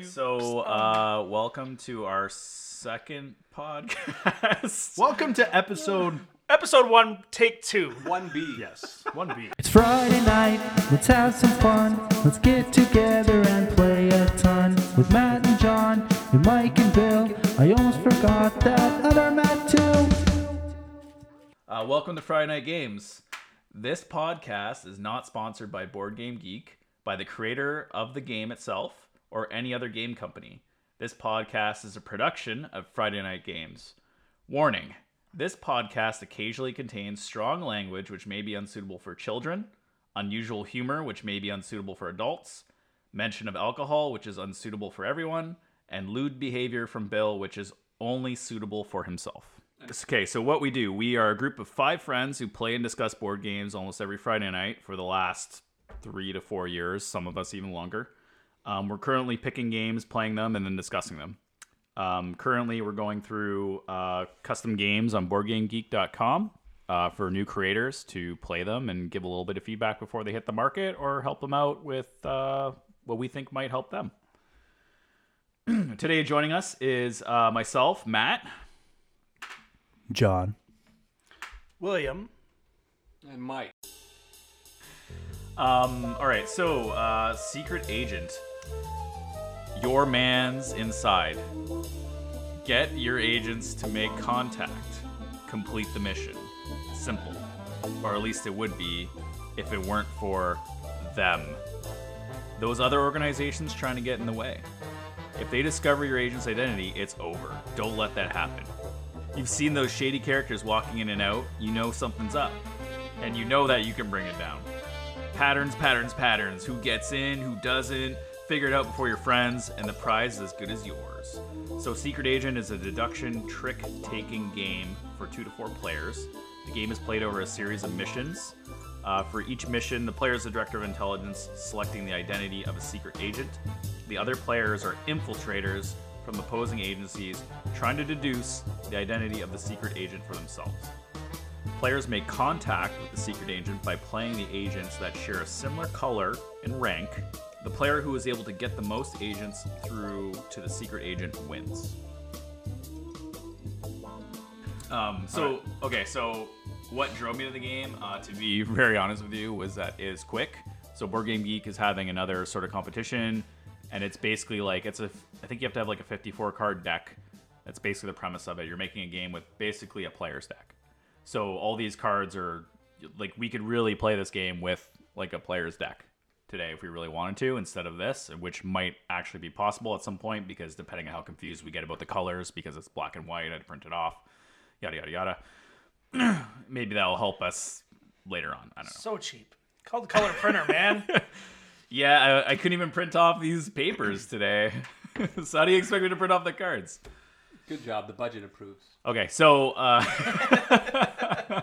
right, so uh, welcome to our second podcast. Welcome to episode. Episode one, take two. One B. Yes, one B. It's Friday night, let's have some fun. Let's get together and play a ton with Matt and Jon and Mike and Bill. I almost forgot that other Matt too. Uh, welcome to Friday Night Games. This podcast is not sponsored by Board Game Geek, by the creator of the game itself, or any other game company. This podcast is a production of Friday Night Games. Warning this podcast occasionally contains strong language which may be unsuitable for children, unusual humor which may be unsuitable for adults, mention of alcohol which is unsuitable for everyone, and lewd behavior from Bill which is only suitable for himself. Okay, so what we do, we are a group of five friends who play and discuss board games almost every Friday night for the last three to four years, some of us even longer. Um, we're currently picking games, playing them, and then discussing them. Um, currently, we're going through uh, custom games on BoardGameGeek.com uh, for new creators to play them and give a little bit of feedback before they hit the market, or help them out with uh, what we think might help them. Today, joining us is uh, myself, Matt. Jon. William. And Mike. Um, all right, so uh, secret agent, your man's inside. Get your agents to make contact. Complete the mission. Simple, or at least it would be if it weren't for them. Those other organizations trying to get in the way. If they discover your agent's identity, it's over. Don't let that happen. You've seen those shady characters walking in and out, you know something's up. And you know that you can bring it down. Patterns, patterns, patterns. Who gets in, who doesn't. Figure it out before your friends, and the prize is as good as yours. So, Secret Agent is a deduction trick taking game for two to four players. The game is played over a series of missions. Uh, for each mission, the player is the director of intelligence, selecting the identity of a secret agent. The other players are infiltrators from opposing agencies, trying to deduce the identity of the secret agent for themselves. Players make contact with the secret agent by playing the agents that share a similar color and rank. The player who is able to get the most agents through to the secret agent wins. Um, so okay, so what drove me to the game, uh, to be very honest with you, was that it is quick. So Board Game Geek is having another sort of competition, and it's basically like it's a. I think you have to have like a 54 card deck. That's basically the premise of it. You're making a game with basically a player's deck. So all these cards are like we could really play this game with like a player's deck today if we really wanted to instead of this, which might actually be possible at some point because depending on how confused we get about the colors because it's black and white, I'd print it off, yada yada yada. Maybe that'll help us later on. I don't know. So cheap. Called the color printer, man. Yeah, I, I couldn't even print off these papers today. so how do you expect me to print off the cards? Good job. The budget approves. Okay, so uh,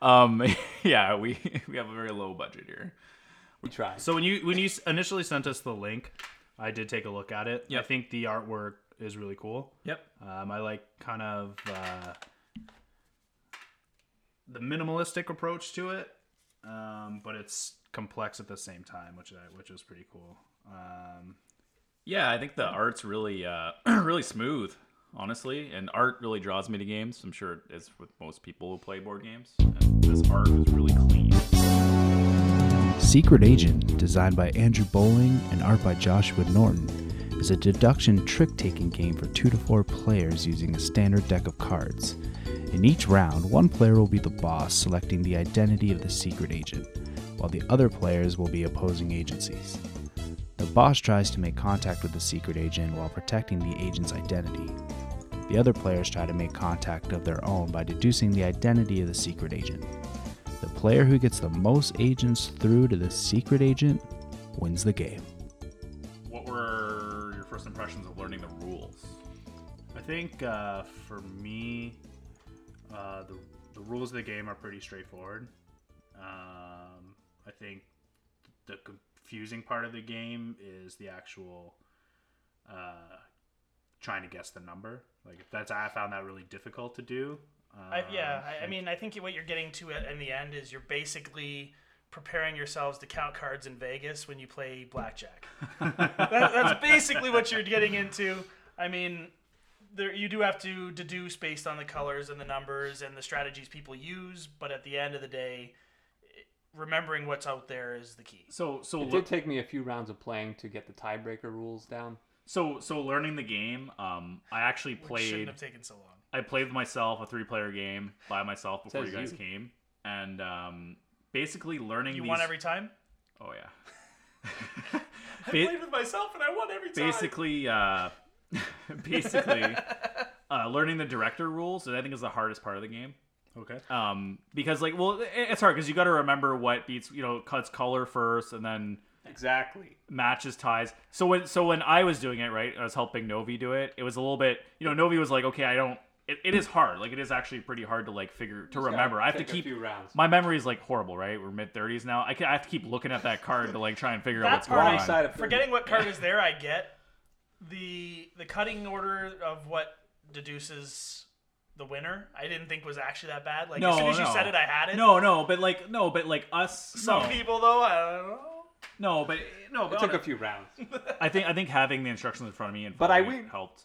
um, yeah, we we have a very low budget here. We tried. So when you when you initially sent us the link, I did take a look at it. I think the artwork is really cool. Yep. Um, I like kind of uh, the minimalistic approach to it, um, but it's complex at the same time, which I, which is pretty cool. Um, Yeah, I think the art's really uh, really smooth, honestly, and art really draws me to games. I'm sure it is with most people who play board games. And this art is really clean. Secret Agent, designed by Andrew Bowling and art by Joshua Norton, is a deduction trick taking game for two to four players using a standard deck of cards. In each round, one player will be the boss, selecting the identity of the secret agent, while the other players will be opposing agencies. The boss tries to make contact with the secret agent while protecting the agent's identity. The other players try to make contact of their own by deducing the identity of the secret agent. The player who gets the most agents through to the secret agent wins the game. What were your first impressions of learning the rules? I think uh, for me, uh, the the rules of the game are pretty straightforward. Um, I think the confusing part of the game is the actual uh, trying to guess the number. Like that's I found that really difficult to do. I, yeah, Um, I, I mean, I think what you're getting to in the end is you're basically preparing yourselves to count cards in Vegas when you play blackjack. that, that's basically what you're getting into. I mean, there you do have to deduce based on the colors and the numbers and the strategies people use, but at the end of the day, remembering what's out there is the key. So so It look, did take me a few rounds of playing to get the tiebreaker rules down. so so learning the game. Um, I actually Which shouldn't played. have taken so long. I played with myself a three player game by myself before Says you guys you. came, and um, basically learning You these. won every time. Oh yeah. I Ba- played with myself and I won every time. basically uh basically uh learning the director rules that i think is the hardest part of the game Okay. um because like well it's hard because you got to remember what beats you know cuts color first and then Exactly. matches ties so when so when i was doing it right i was helping novi do it it was a little bit you know novi was like okay i don't it, it is hard like it is actually pretty hard to like figure to remember i have to Take a keep few rounds. my memory is like horrible right we're mid 30s now I, can, I have to keep looking at that card to like try and figure out That what's part going on side of Forgetting what card is there, I get the the cutting order of what deduces the winner. I didn't think was actually that bad. Like No, as soon as you said it, I had it. no no but like no but like us Some no. people though, I don't know. No, but no, It but took a few rounds. I think I think having the instructions in front of me and But I following it win. helped.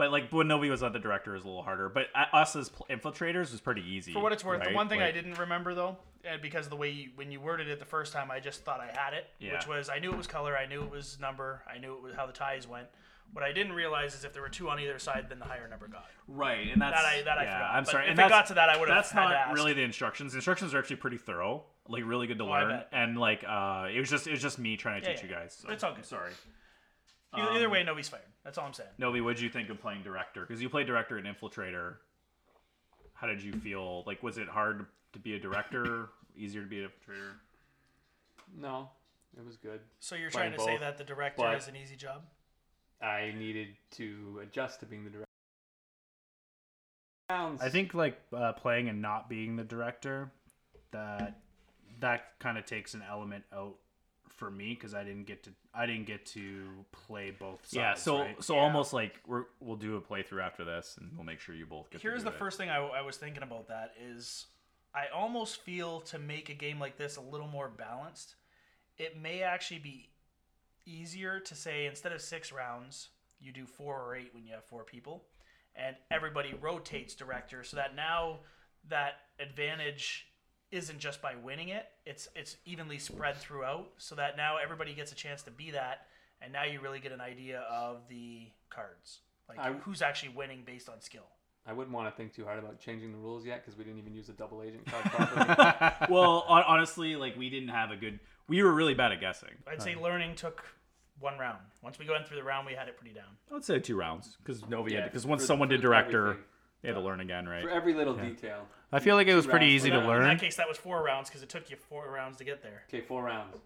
But like when Novi was not the director is a little harder. But us as infiltrators was pretty easy. For what it's worth, the one thing I didn't remember though, because of the way you, when you worded it the first time, I just thought I had it, Yeah. which was I knew it was color, I knew it was number, I knew it was how the ties went. What I didn't realize is if there were two on either side, then the higher number got. right, and that's That I that I yeah, forgot. I'm But sorry. If and it got to that, I would have. that's not really the instructions. The instructions are actually pretty thorough, like really good to Oh, learn. And like uh, it was just it was just me trying to Yeah, teach you guys. So, It's all good. Sorry. Either, either Um, way, Novi's fired. That's all I'm saying. Novi, what did you think of playing director? Because you played director and infiltrator. How did you feel? Like, was it hard to be a director? Easier to be an infiltrator? No, it was good. So you're trying to say both, that the director but- has an easy job? I needed to adjust to being the director. I think like uh, playing and not being the director, that that kind of takes an element out for me because I didn't get to I didn't get to play both sides. yeah. So right? so Yeah. almost like we're we'll do a playthrough after this, and we'll make sure you both get. to Here's do the it. first thing I, I was thinking about that is I almost feel to make a game like this a little more balanced, it may actually be easier to say instead of six rounds, you do four or eight when you have four people, and everybody rotates director so that now that advantage isn't just by winning it it's it's evenly spread throughout so that now everybody gets a chance to be that and now you really get an idea of the cards like I- who's actually winning based on skill I wouldn't want to think too hard about changing the rules yet because we didn't even use a double agent card properly. well, hon- honestly, like we didn't have a good. We were really bad at guessing. I'd say learning took one round. Once we went through the round, we had it pretty down. I would say two rounds because Novi Yeah, because once someone for did director, everything. They had to learn again, right? For every little detail. I feel like it was pretty rounds easy to learn. In that case, that was four rounds because it took you four rounds to get there. Okay, four rounds.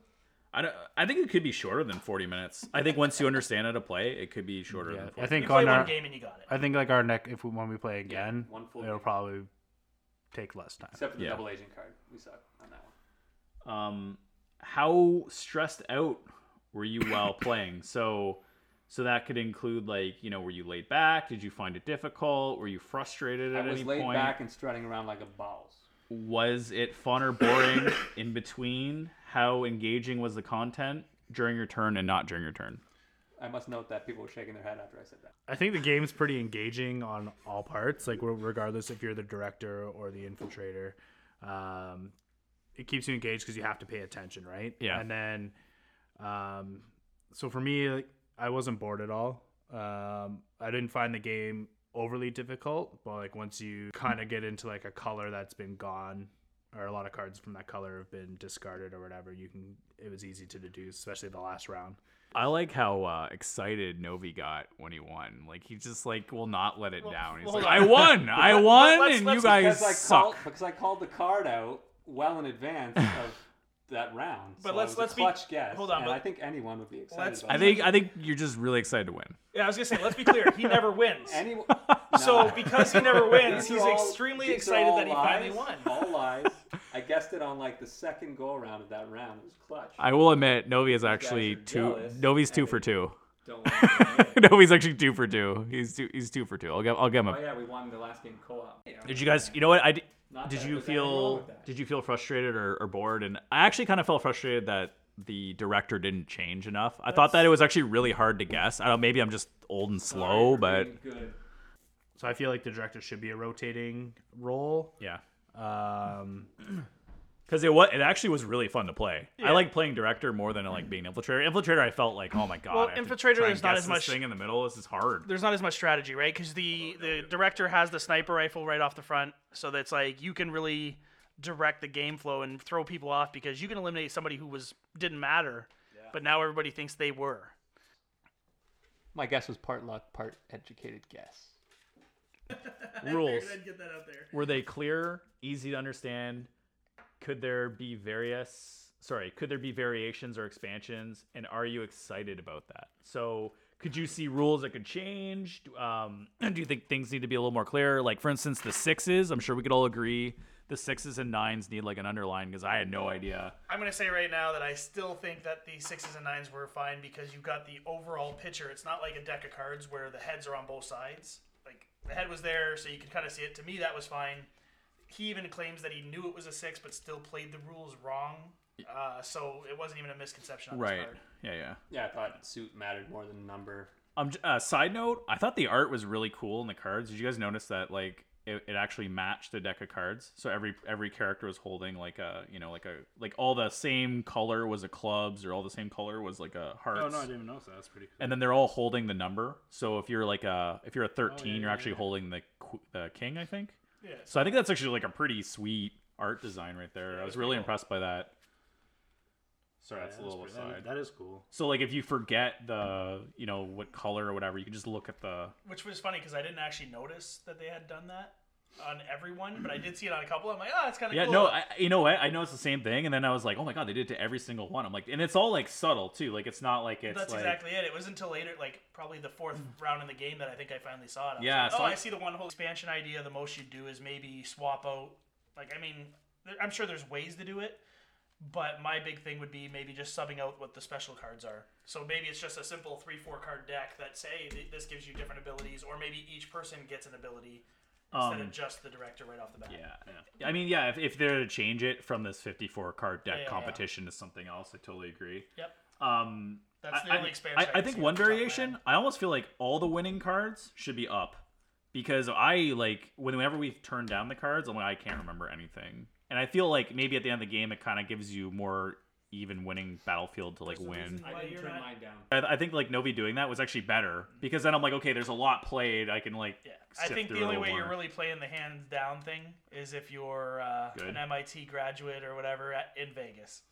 I don't, I think it could be shorter than forty minutes. I think once you understand how to play, it could be shorter Yeah, than. 40 I think You play on one our game and you got it. I think like our neck if we, when we play again, one full it'll game. probably take less time. Except for the Yeah. double agent card. We suck on that one. Um, how stressed out were you while playing? So, so that could include like you know, were you laid back? Did you find it difficult? Were you frustrated at any point? I was any laid point? back and strutting around like a boss. Was it fun or boring in between? How engaging was the content during your turn and not during your turn? I must note that people were shaking their head after I said that. I think the game's pretty engaging on all parts, like regardless if you're the director or the infiltrator. Um, it keeps you engaged because you have to pay attention, right? Yeah. And then, um, so for me, like, I wasn't bored at all. Um, I didn't find the game overly difficult, but like once you kind of get into like a color that's been gone, or a lot of cards from that color have been discarded or whatever, you can. It was easy to deduce, especially the last round. I like how uh, excited Novi got when he won. Like he just like will not let it down. He's hold like, on. "I won! I won!" let's- and let's- you guys because I suck. called because I called the card out well in advance of that round. But so let's- let's a be- guess. hold on, and but- I think anyone would be excited. Let's about I that. think I think you're just really excited to win. Yeah, I was gonna say, let's be clear. He never wins. anyone. So because he never wins, he's all- extremely excited that he finally won. All lies. I guessed it on like the second go around of that round. It was clutch. I will admit, Novi is actually two. jealous, Novi's two for they- two. Don't want no, he's actually two for two. He's two. He's two for two. I'll give. I'll give him. Oh yeah, we won the last game co-op. did you guys? You know what? I did. Not Did that you there's anything wrong feel? Did you feel frustrated or, or bored? And I actually kind of felt frustrated that the director didn't change enough. I thought that it was actually really hard to guess. I don't. Maybe I'm just old and slow, for but. So I feel like the director should be a rotating role. yeah. Um, Because it was, it actually was really fun to play. Yeah. I like playing director more than I like being infiltrator. Infiltrator, I felt like, oh my god. Well, I have to Infiltrator, try and there's not as much- thing in the middle. This is hard. there's not as much strategy, right? Because the oh, the director has the sniper rifle right off the front, so that's like you can really direct the game flow and throw people off because you can eliminate somebody who was didn't matter, but now everybody thinks they were. My guess was part luck, part educated guess. Rules. get that out there. Were they clear, easy to understand? Could there be various? Sorry, could there be variations or expansions? And are you excited about that? So, could you see rules that could change? Um, do you think things need to be a little more clear? Like, for instance, the sixes. I'm sure we could all agree the sixes and nines need like an underline because I had no idea. I'm gonna say right now that I still think that the sixes and nines were fine because you've got the overall picture. It's not like a deck of cards where the heads are on both sides. Like the head was there, so you could kind of see it. To me, that was fine. He even claims that he knew it was a six, but still played the rules wrong. Uh, so it wasn't even a misconception on his Right. part. Yeah, yeah. Yeah, I thought suit mattered more than number. Um, j- uh, side note, I thought the art was really cool in the cards. Did you guys notice that? Like, it, it actually matched the deck of cards. So every every character was holding like a you know like a like all the same color was a clubs or all the same color was like a hearts. oh no, I didn't even notice that. That's pretty cool. And then they're all holding the number. So if you're like a if you're a 13, yeah, you're yeah, actually yeah. holding the qu- the king, I think. Yeah. So I think that's actually like a pretty sweet art design right there. I was really impressed by that. Sorry, Yeah, that's a little pretty- that- aside. that is cool. So like if you forget the you know what color or whatever, you can just look at the Which was funny because I didn't actually notice that they had done that on everyone, but I did see it on a couple. I'm like, oh, that's kind of Yeah, cool. no, I, you know what? I know it's the same thing, and then I was like, oh my god, they did it to every single one. I'm like, and it's all like subtle too. Like it's not like it's That's like exactly it. It was until later, like probably the fourth round in the game, that I think I finally saw it. I Yeah, like, so oh, I- I see the one whole expansion idea. The most you do is maybe swap out. Like, I mean, there, I'm sure there's ways to do it, but my big thing would be maybe just subbing out what the special cards are. So maybe it's just a simple three, four card deck that say th- this gives you different abilities, or maybe each person gets an ability instead Um, of just the director right off the bat. yeah. I mean, yeah, if, if they're to change it from this 54 card deck Yeah, yeah, yeah. competition to something else, I totally agree. Yep. Um, That's the I, only expansion I, I I think one off the top of my variation. I almost feel like all the winning cards should be up because I like whenever we've turned down the cards, I'm like I can't remember anything, and I feel like maybe at the end of the game it kind of gives you more even winning battlefield to like win. I didn't turn mine down. I, I think like Novi doing that was actually better because then I'm like, okay, there's a lot played. I can like Yeah, I sift think through the it a only little way you're more. really playing the hands down thing is if you're uh, Good. an MIT graduate or whatever at, in Vegas.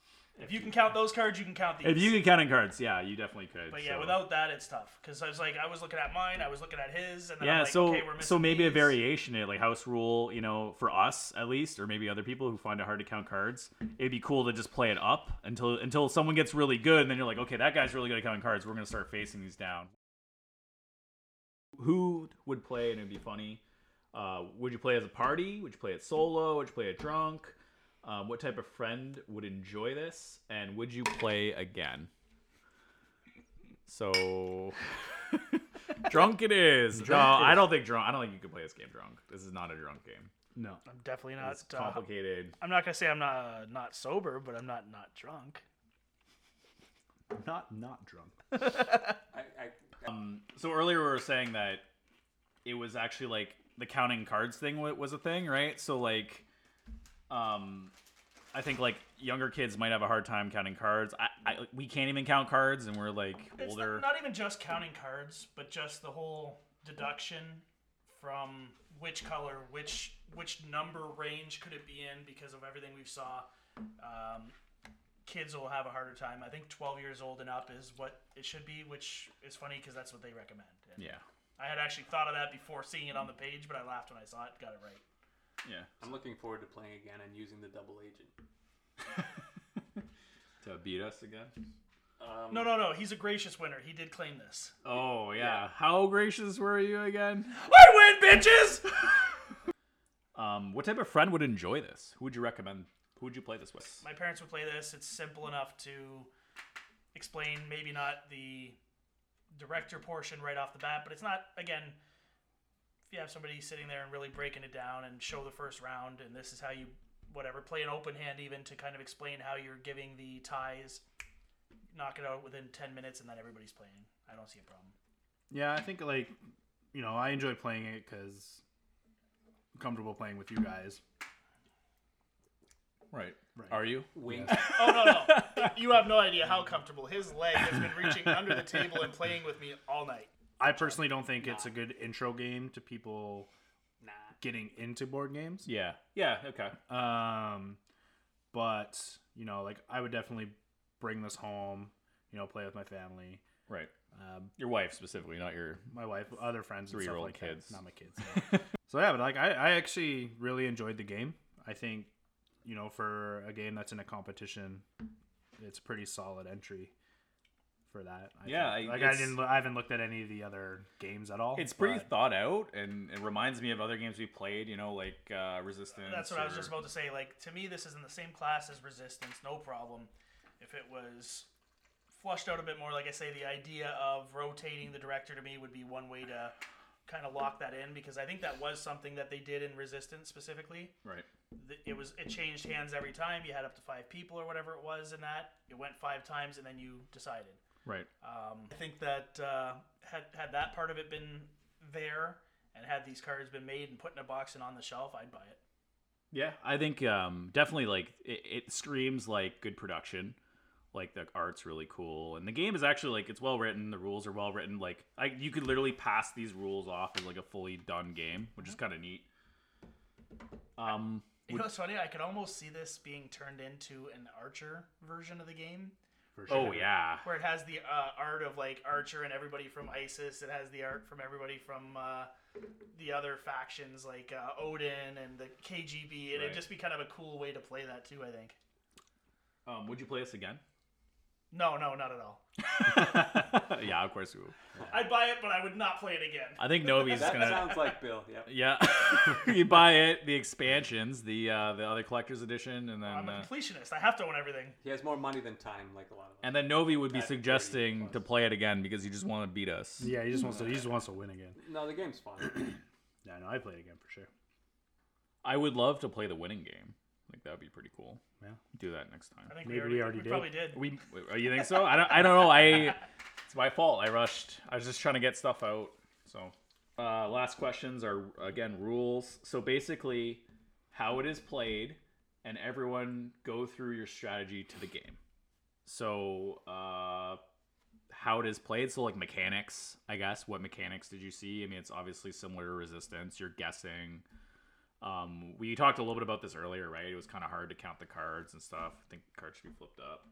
If you can count those cards, you can count these. If you could count in cards, yeah, you definitely could. but yeah, so. without that, it's tough. Because I was like, I was looking at mine, I was looking at his, and then yeah, I'm like, so okay, we're missing so maybe a variation like house rule, you know, for us at least, or maybe other people who find it hard to count cards. It'd be cool to just play it up until until someone gets really good, and then you're like, okay, that guy's really good at counting cards. We're gonna start facing these down. Who would play and it'd be funny? Uh, would you play as a party? Would you play it solo? Would you play it drunk? Um, what type of friend would enjoy this? And would you play again? So, drunk it is. no, Drunk it I don't think drunk. I don't think you could play this game drunk. This is not a drunk game. No. I'm definitely not. It's Uh, complicated. I'm not gonna say I'm not uh, not sober, but I'm not not drunk. Not not drunk. I, I, Um, so earlier we were saying that it was actually like the counting cards thing was a thing, right? So like, um, I think like younger kids might have a hard time counting cards. I, I we can't even count cards, and we're like It's older. not, not even just counting cards, but just the whole deduction from which color, which which number range could it be in because of everything we saw. Um, kids will have a harder time. I think 12 years old and up is what it should be, which is funny because that's what they recommend. And yeah, I had actually thought of that before seeing it on the page, but I laughed when I saw it. Got it right. Yeah. I'm looking forward to playing again and using the double agent. To beat us again. Um, No, no, no. He's a gracious winner. He did claim this. Oh yeah. How gracious were you again? I win, bitches. Um, what type of friend would enjoy this? Who would you recommend? Who would you play this with? my parents would play this. It's simple enough to explain. Maybe not the director portion right off the bat, but it's not again. If you have somebody sitting there and really breaking it down and show the first round, and this is how you whatever play an open hand even to kind of explain how you're giving the ties, knock it out within ten minutes, and then everybody's playing. I don't see a problem. Yeah, I think like you know I enjoy playing it because I'm comfortable playing with you guys. Right. Right. Are you? Wink. Oh no no! you have no idea how comfortable his leg has been reaching under the table and playing with me all night. I personally don't think it's a good intro game to people Nah. getting into board games. Yeah. Yeah. Okay. Um, but you know, like I would definitely bring this home. You know, play with my family, Right. um, Your wife specifically, not your. my wife, other friends, and stuff Three-year-old like that. kids. Not my kids. no. so yeah, but like I, I actually really enjoyed the game. I think, you know, for a game that's in a competition, it's a pretty solid entry for that. I Yeah, think. Like I didn't, I haven't looked at any of the other games at all. It's pretty but- thought out, and it reminds me of other games we played. You know, like uh, Resistance. That's what I was just about to say. Like to me, this is in the same class as Resistance, no problem. If it was flushed out a bit more, like I say, the idea of rotating the director to me would be one way to kind of lock that in because I think that was something that they did in Resistance specifically. Right. It was it changed hands every time. You had up to five people or whatever it was in that. It went five times and then you decided. Right. Um, I think that uh, had had that part of it been there and had these cards been made and put in a box and on the shelf, I'd buy it. Yeah, I think um, definitely like it, it screams like good production. Like the art's really cool, and the game is actually like it's well written. The rules are well written. Like I, you could literally pass these rules off as like a fully done game, which is kind of neat. Um, You know what's funny? I could almost see this being turned into an Archer version of the game, for sure. oh yeah, where it has the uh, art of like Archer and everybody from ISIS. It has the art from everybody from uh, the other factions like uh, Odin and the KGB, and Right. it'd just be kind of a cool way to play that too. I think. um, would you play this again? No, no, not at all. yeah, of course we will. I'd buy it, but I would not play it again. I think Novi's That gonna. That sounds like Bill. Yep. Yeah, you buy it, the expansions, the uh, the other collector's edition, and then I'm a uh, completionist. I have to own everything. He has more money than time, like a lot of us. and then Novi would be At 30 suggesting plus. to play it again because he just want to beat us. Yeah, he just wants to. He just wants to win again. No, the game's fun. Yeah, no, I play it again for sure. I would love to play the winning game. Like that would be pretty cool. Yeah. Do that next time. I think Maybe we we already, already we did. probably did. We, oh, you think so? I don't. I don't know. I. It's my fault. I rushed. I was just trying to get stuff out. So, uh, last questions are again rules. So basically, how it is played, and everyone go through your strategy to the game. So, uh, how it is played. So like mechanics, I guess. What mechanics did you see? I mean, it's obviously similar to Resistance. You're guessing. Um, we talked a little bit about this earlier, right? It was kind of hard to count the cards and stuff. I think cards should be flipped up.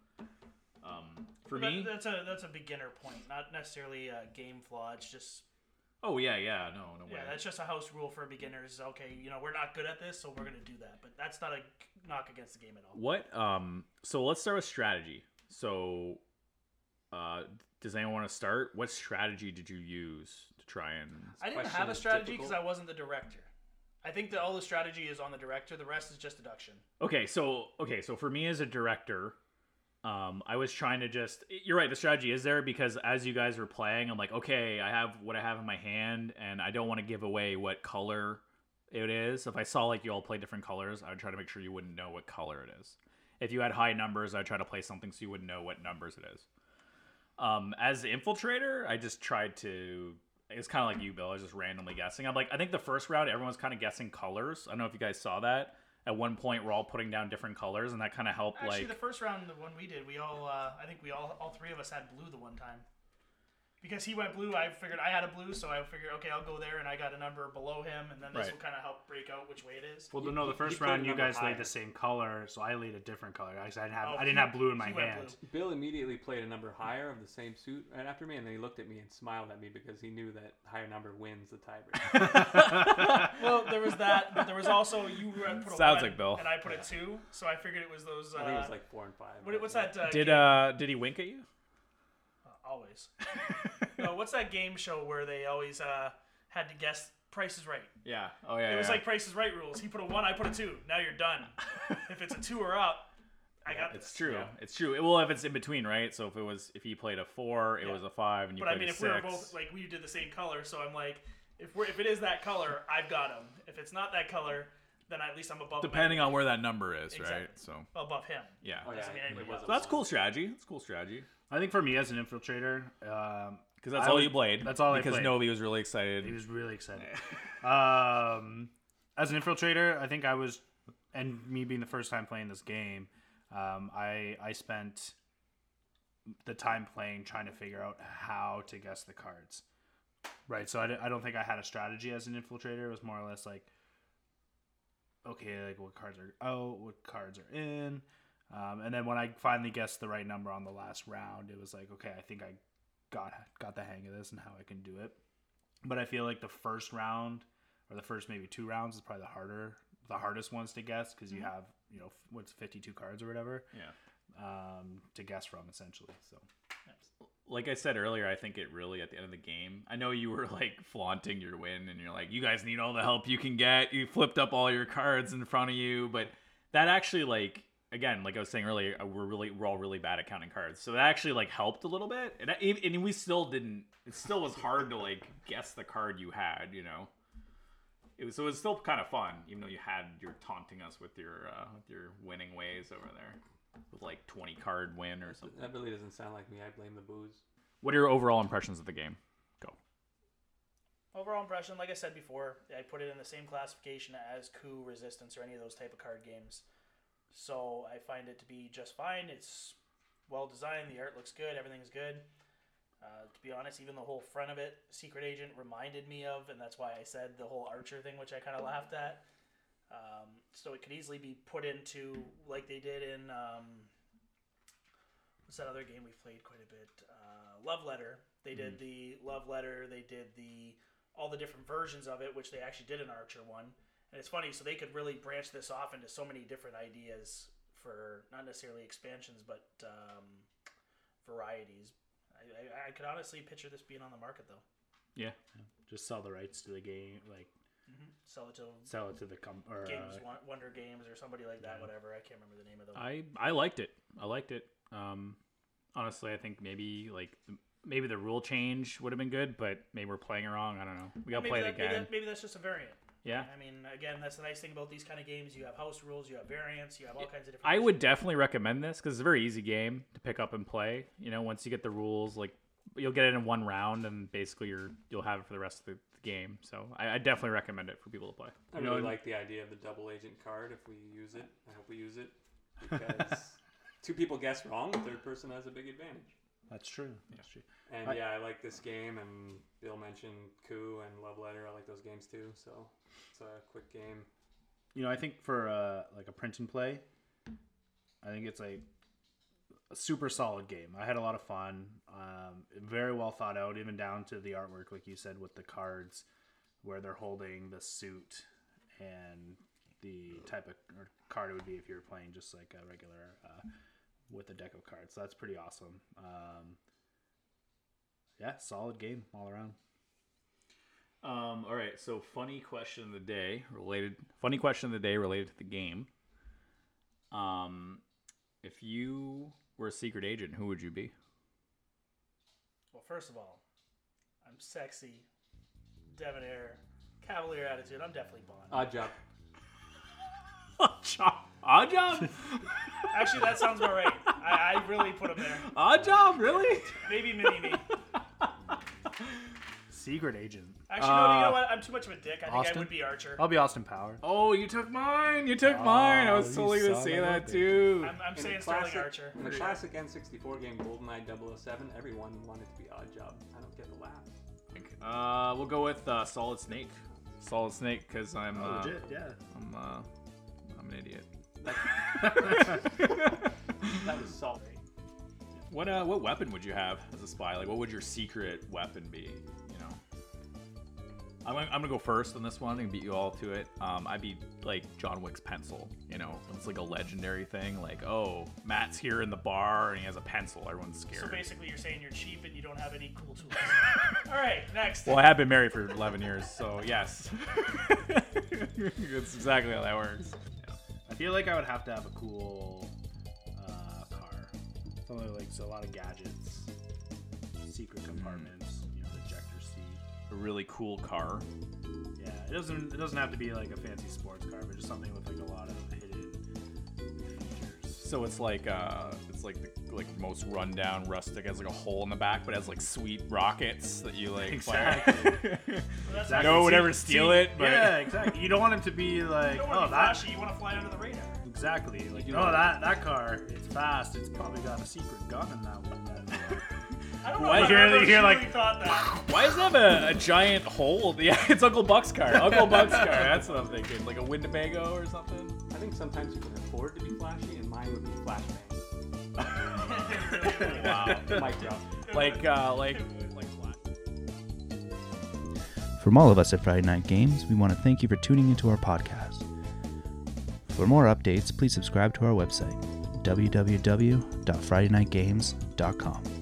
Um, for That- me, that's a that's a beginner point, not necessarily a game flaw. It's just oh yeah, yeah, no, no way. yeah, that's just a house rule for beginners. Okay, you know we're not good at this, so we're gonna do that. But that's not a knock against the game at all. What? Um. So let's start with strategy. So, uh, does anyone want to start? What strategy did you use to try and? I didn't have a strategy because. I wasn't the director. I think that all the strategy is on the director. The rest is just deduction. Okay, so okay, so for me as a director, um, I was trying to just. You're right. The strategy is there because as you guys were playing, I'm like, okay, I have what I have in my hand, and I don't want to give away what color it is. If I saw like you all play different colors, I would try to make sure you wouldn't know what color it is. If you had high numbers, I'd try to play something so you wouldn't know what numbers it is. Um, as the infiltrator, I just tried to. It's kind of like you, Bill. I was just randomly guessing. I'm like, I think the first round, everyone's kind of guessing colors. I don't know if you guys saw that. At one point, we're all putting down different colors, and that kind of helped. Actually, like, the first round, the one we did, we all uh, I think we all all three of us had blue the one time. Because he went blue, I figured I had a blue, so I figured okay, I'll go there, and I got a number below him, and then this Right. will kind of help break out which way it is. Well, no, the first he put a round you guys higher. laid the same color, so I laid a different color. I didn't have Oh, I didn't he- have blue in my hand. blue. Bill immediately played a number higher of the same suit right after me, and then he looked at me and smiled at me because he knew that higher number wins the tiebreaker. Well, there was that, but there was also you were- put a Sounds one, like Bill. and I put a two, so I figured it was those. Uh, I think it was like four and five. what, what's that? Uh, did game- uh did he wink at you? Always? no, what's that game show where they always uh, had to guess Price is Right? Yeah. Oh yeah. It was yeah. like Price is Right rules. He put a one, I put a two. Now you're done. if it's a two or up, I got It's this. true. Yeah. It's true. Well, if it's in between, right? So if it was, if he played a four, it Yeah. was a five, and you But I mean, a if we were both like we did the same color, so I'm like, if we're if it is that color, I've got him. If it's not that color, then at least I'm above. him depending anyway. on where that number is, Exactly. right? So above him. yeah, Oh, yeah. Doesn't mean it anybody was else. a so that's cool strategy. That's cool strategy. I think for me as an infiltrator, um, Because that's I all would- you played. that's all I because played. Novi was really excited. He was really excited. um, as an infiltrator, I think I was, and me being the first time playing this game, um, I I spent the time playing trying to figure out how to guess the cards. Right, so I, I don't think I had a strategy as an infiltrator. It was more or less like, okay, like what cards are out, what cards are in, um, and then when I finally guessed the right number on the last round, it was like, okay, I think I got got the hang of this and how I can do it but I feel like the first round or the first maybe two rounds is probably the harder, the hardest ones to guess because you have you know what's fifty two cards or whatever yeah. um, to guess from essentially. So like I said earlier, I think it really at the end of the game. I know you were like flaunting your win, and you're like, you guys need all the help you can get. You flipped up all your cards in front of you, but that actually like again, like I was saying earlier, uh, we're really we're all really bad at counting cards, so that actually like helped a little bit, and I- and we still didn't. It still was hard to like guess the card you had, you know. It was so it was still kind of fun, even though you had you're taunting us with your uh, with your winning ways over there, with like twenty card win or something. That really doesn't sound like me. I blame the booze. What are your overall impressions of the game? Go. Overall impression, like I said before, I put it in the same classification as coup, resistance, or any of those type of card games. So I find it to be just fine. It's well designed. The art looks good. Everything's good. Uh, to be honest, even the whole front of it, Secret Agent reminded me of, and that's why I said the whole Archer thing, which I kind of laughed at. Um, so it could easily be put into like they did in um, what's that other game we've played quite a bit? Uh, Love Letter. They did the Love Letter. They did the all the different versions of it, which they actually did in Archer one. And it's funny, so they could really branch this off into so many different ideas for not necessarily expansions, but um, varieties. I, I, I could honestly picture this being on the market though. Yeah. just sell the rights to the game, like Sell it to sell it to the com- or Games uh, Wonder Games or somebody like that. Whatever. I can't remember the name of them. I I liked it. I liked it. Um, honestly, I think maybe like maybe the rule change would have been good, but maybe we're playing it wrong. I don't know. We gotta maybe play that, it maybe, again. that, maybe that's just a variant. Yeah. I mean, again, that's the nice thing about these kind of games. You have house rules, you have variants, you have all kinds of different. I would definitely recommend this because it's a very easy game to pick up and play. You know, once you get the rules, like you'll get it in one round, and basically you're you'll have it for the rest of the, the game. So I, I definitely recommend it for people to play. I You really know, like the idea of the double agent card. If we use it, I hope we use it because two people guess wrong, the third person has a big advantage. That's true. That's true. And I- yeah, I like this game. And Bill mentioned Coup and Love Letter. I like those games too. So it's a quick game. You know, I think for uh, like a print and play, I think it's like a super solid game. I had a lot of fun. Um, very well thought out, even down to the artwork, like you said, with the cards where they're holding the suit and the type of card it would be if you were playing just like a regular uh, with a deck of cards. So that's pretty awesome. Um, yeah, solid game all around. Um, all right, so funny question of the day related. Funny question of the day related to the game. Um, if you were a secret agent, who would you be? Well, first of all, I'm sexy, debonair, cavalier attitude. I'm definitely Bond. Oddjob. Oddjob. Oddjob. Actually, that sounds about right. I, I really put him there. Oddjob. Really? Maybe mini me. Secret agent. Actually, no, you Uh, know what? I'm too much of a dick. I think I would be Archer. I'll be Austin Power. Oh, you took mine. You took mine. I was you totally gonna son say of that bitch. too. I'm, I'm In saying a Sterling classic, Archer. in the classic N64 game GoldenEye 007, everyone wanted to be Oddjob. I don't get the laugh. Uh, we'll go with uh, Solid Snake. Solid Snake, because I'm uh, Legit, yeah. I'm uh, I'm an idiot. That was salty. What uh, what weapon would you have as a spy? Like, what would your secret weapon be? You know, I'm gonna, I'm gonna go first on this one and beat you all to it. Um, I'd be like John Wick's pencil. You know, it's like a legendary thing. Like, oh, Matt's here in the bar and he has a pencil. Everyone's scared. So scared. basically, you're saying you're cheap and you don't have any cool tools. All right, next. well, I have been married for 11 years, so yes, that's exactly how that works. I feel like I would have to have a cool car, Something like so a lot of gadgets, secret compartments, you know, the ejector seat. A really cool car. Yeah, it doesn't it doesn't have to be like a fancy sports car, but just something with like a lot of hidden features. So it's like uh, it's like the like most rundown rustic has like a hole in the back, but has like sweet rockets that you like Exactly. fire. That's Exactly. No one would ever steal see- it, but- yeah, exactly. You don't want it to be like, You don't oh, want to be that flashy. You want to fly under the radar. exactly. Like, You oh, know- that that car, it's fast. It's probably got a secret gun in that one. I don't know. Why if you're- I've like- thought that. Why does it have a, a giant hole? Yeah, it's Uncle Buck's car. Uncle Buck's car. That's what I'm thinking. Like a Winnebago or something. I think sometimes you can afford to be flashy, and mine would be flashbang. Wow. Mic drop. Like uh, like like. From all of us at Friday Night Games, we want to thank you for tuning into our podcast. For more updates, please subscribe to our website, www.fridaynightgames.com.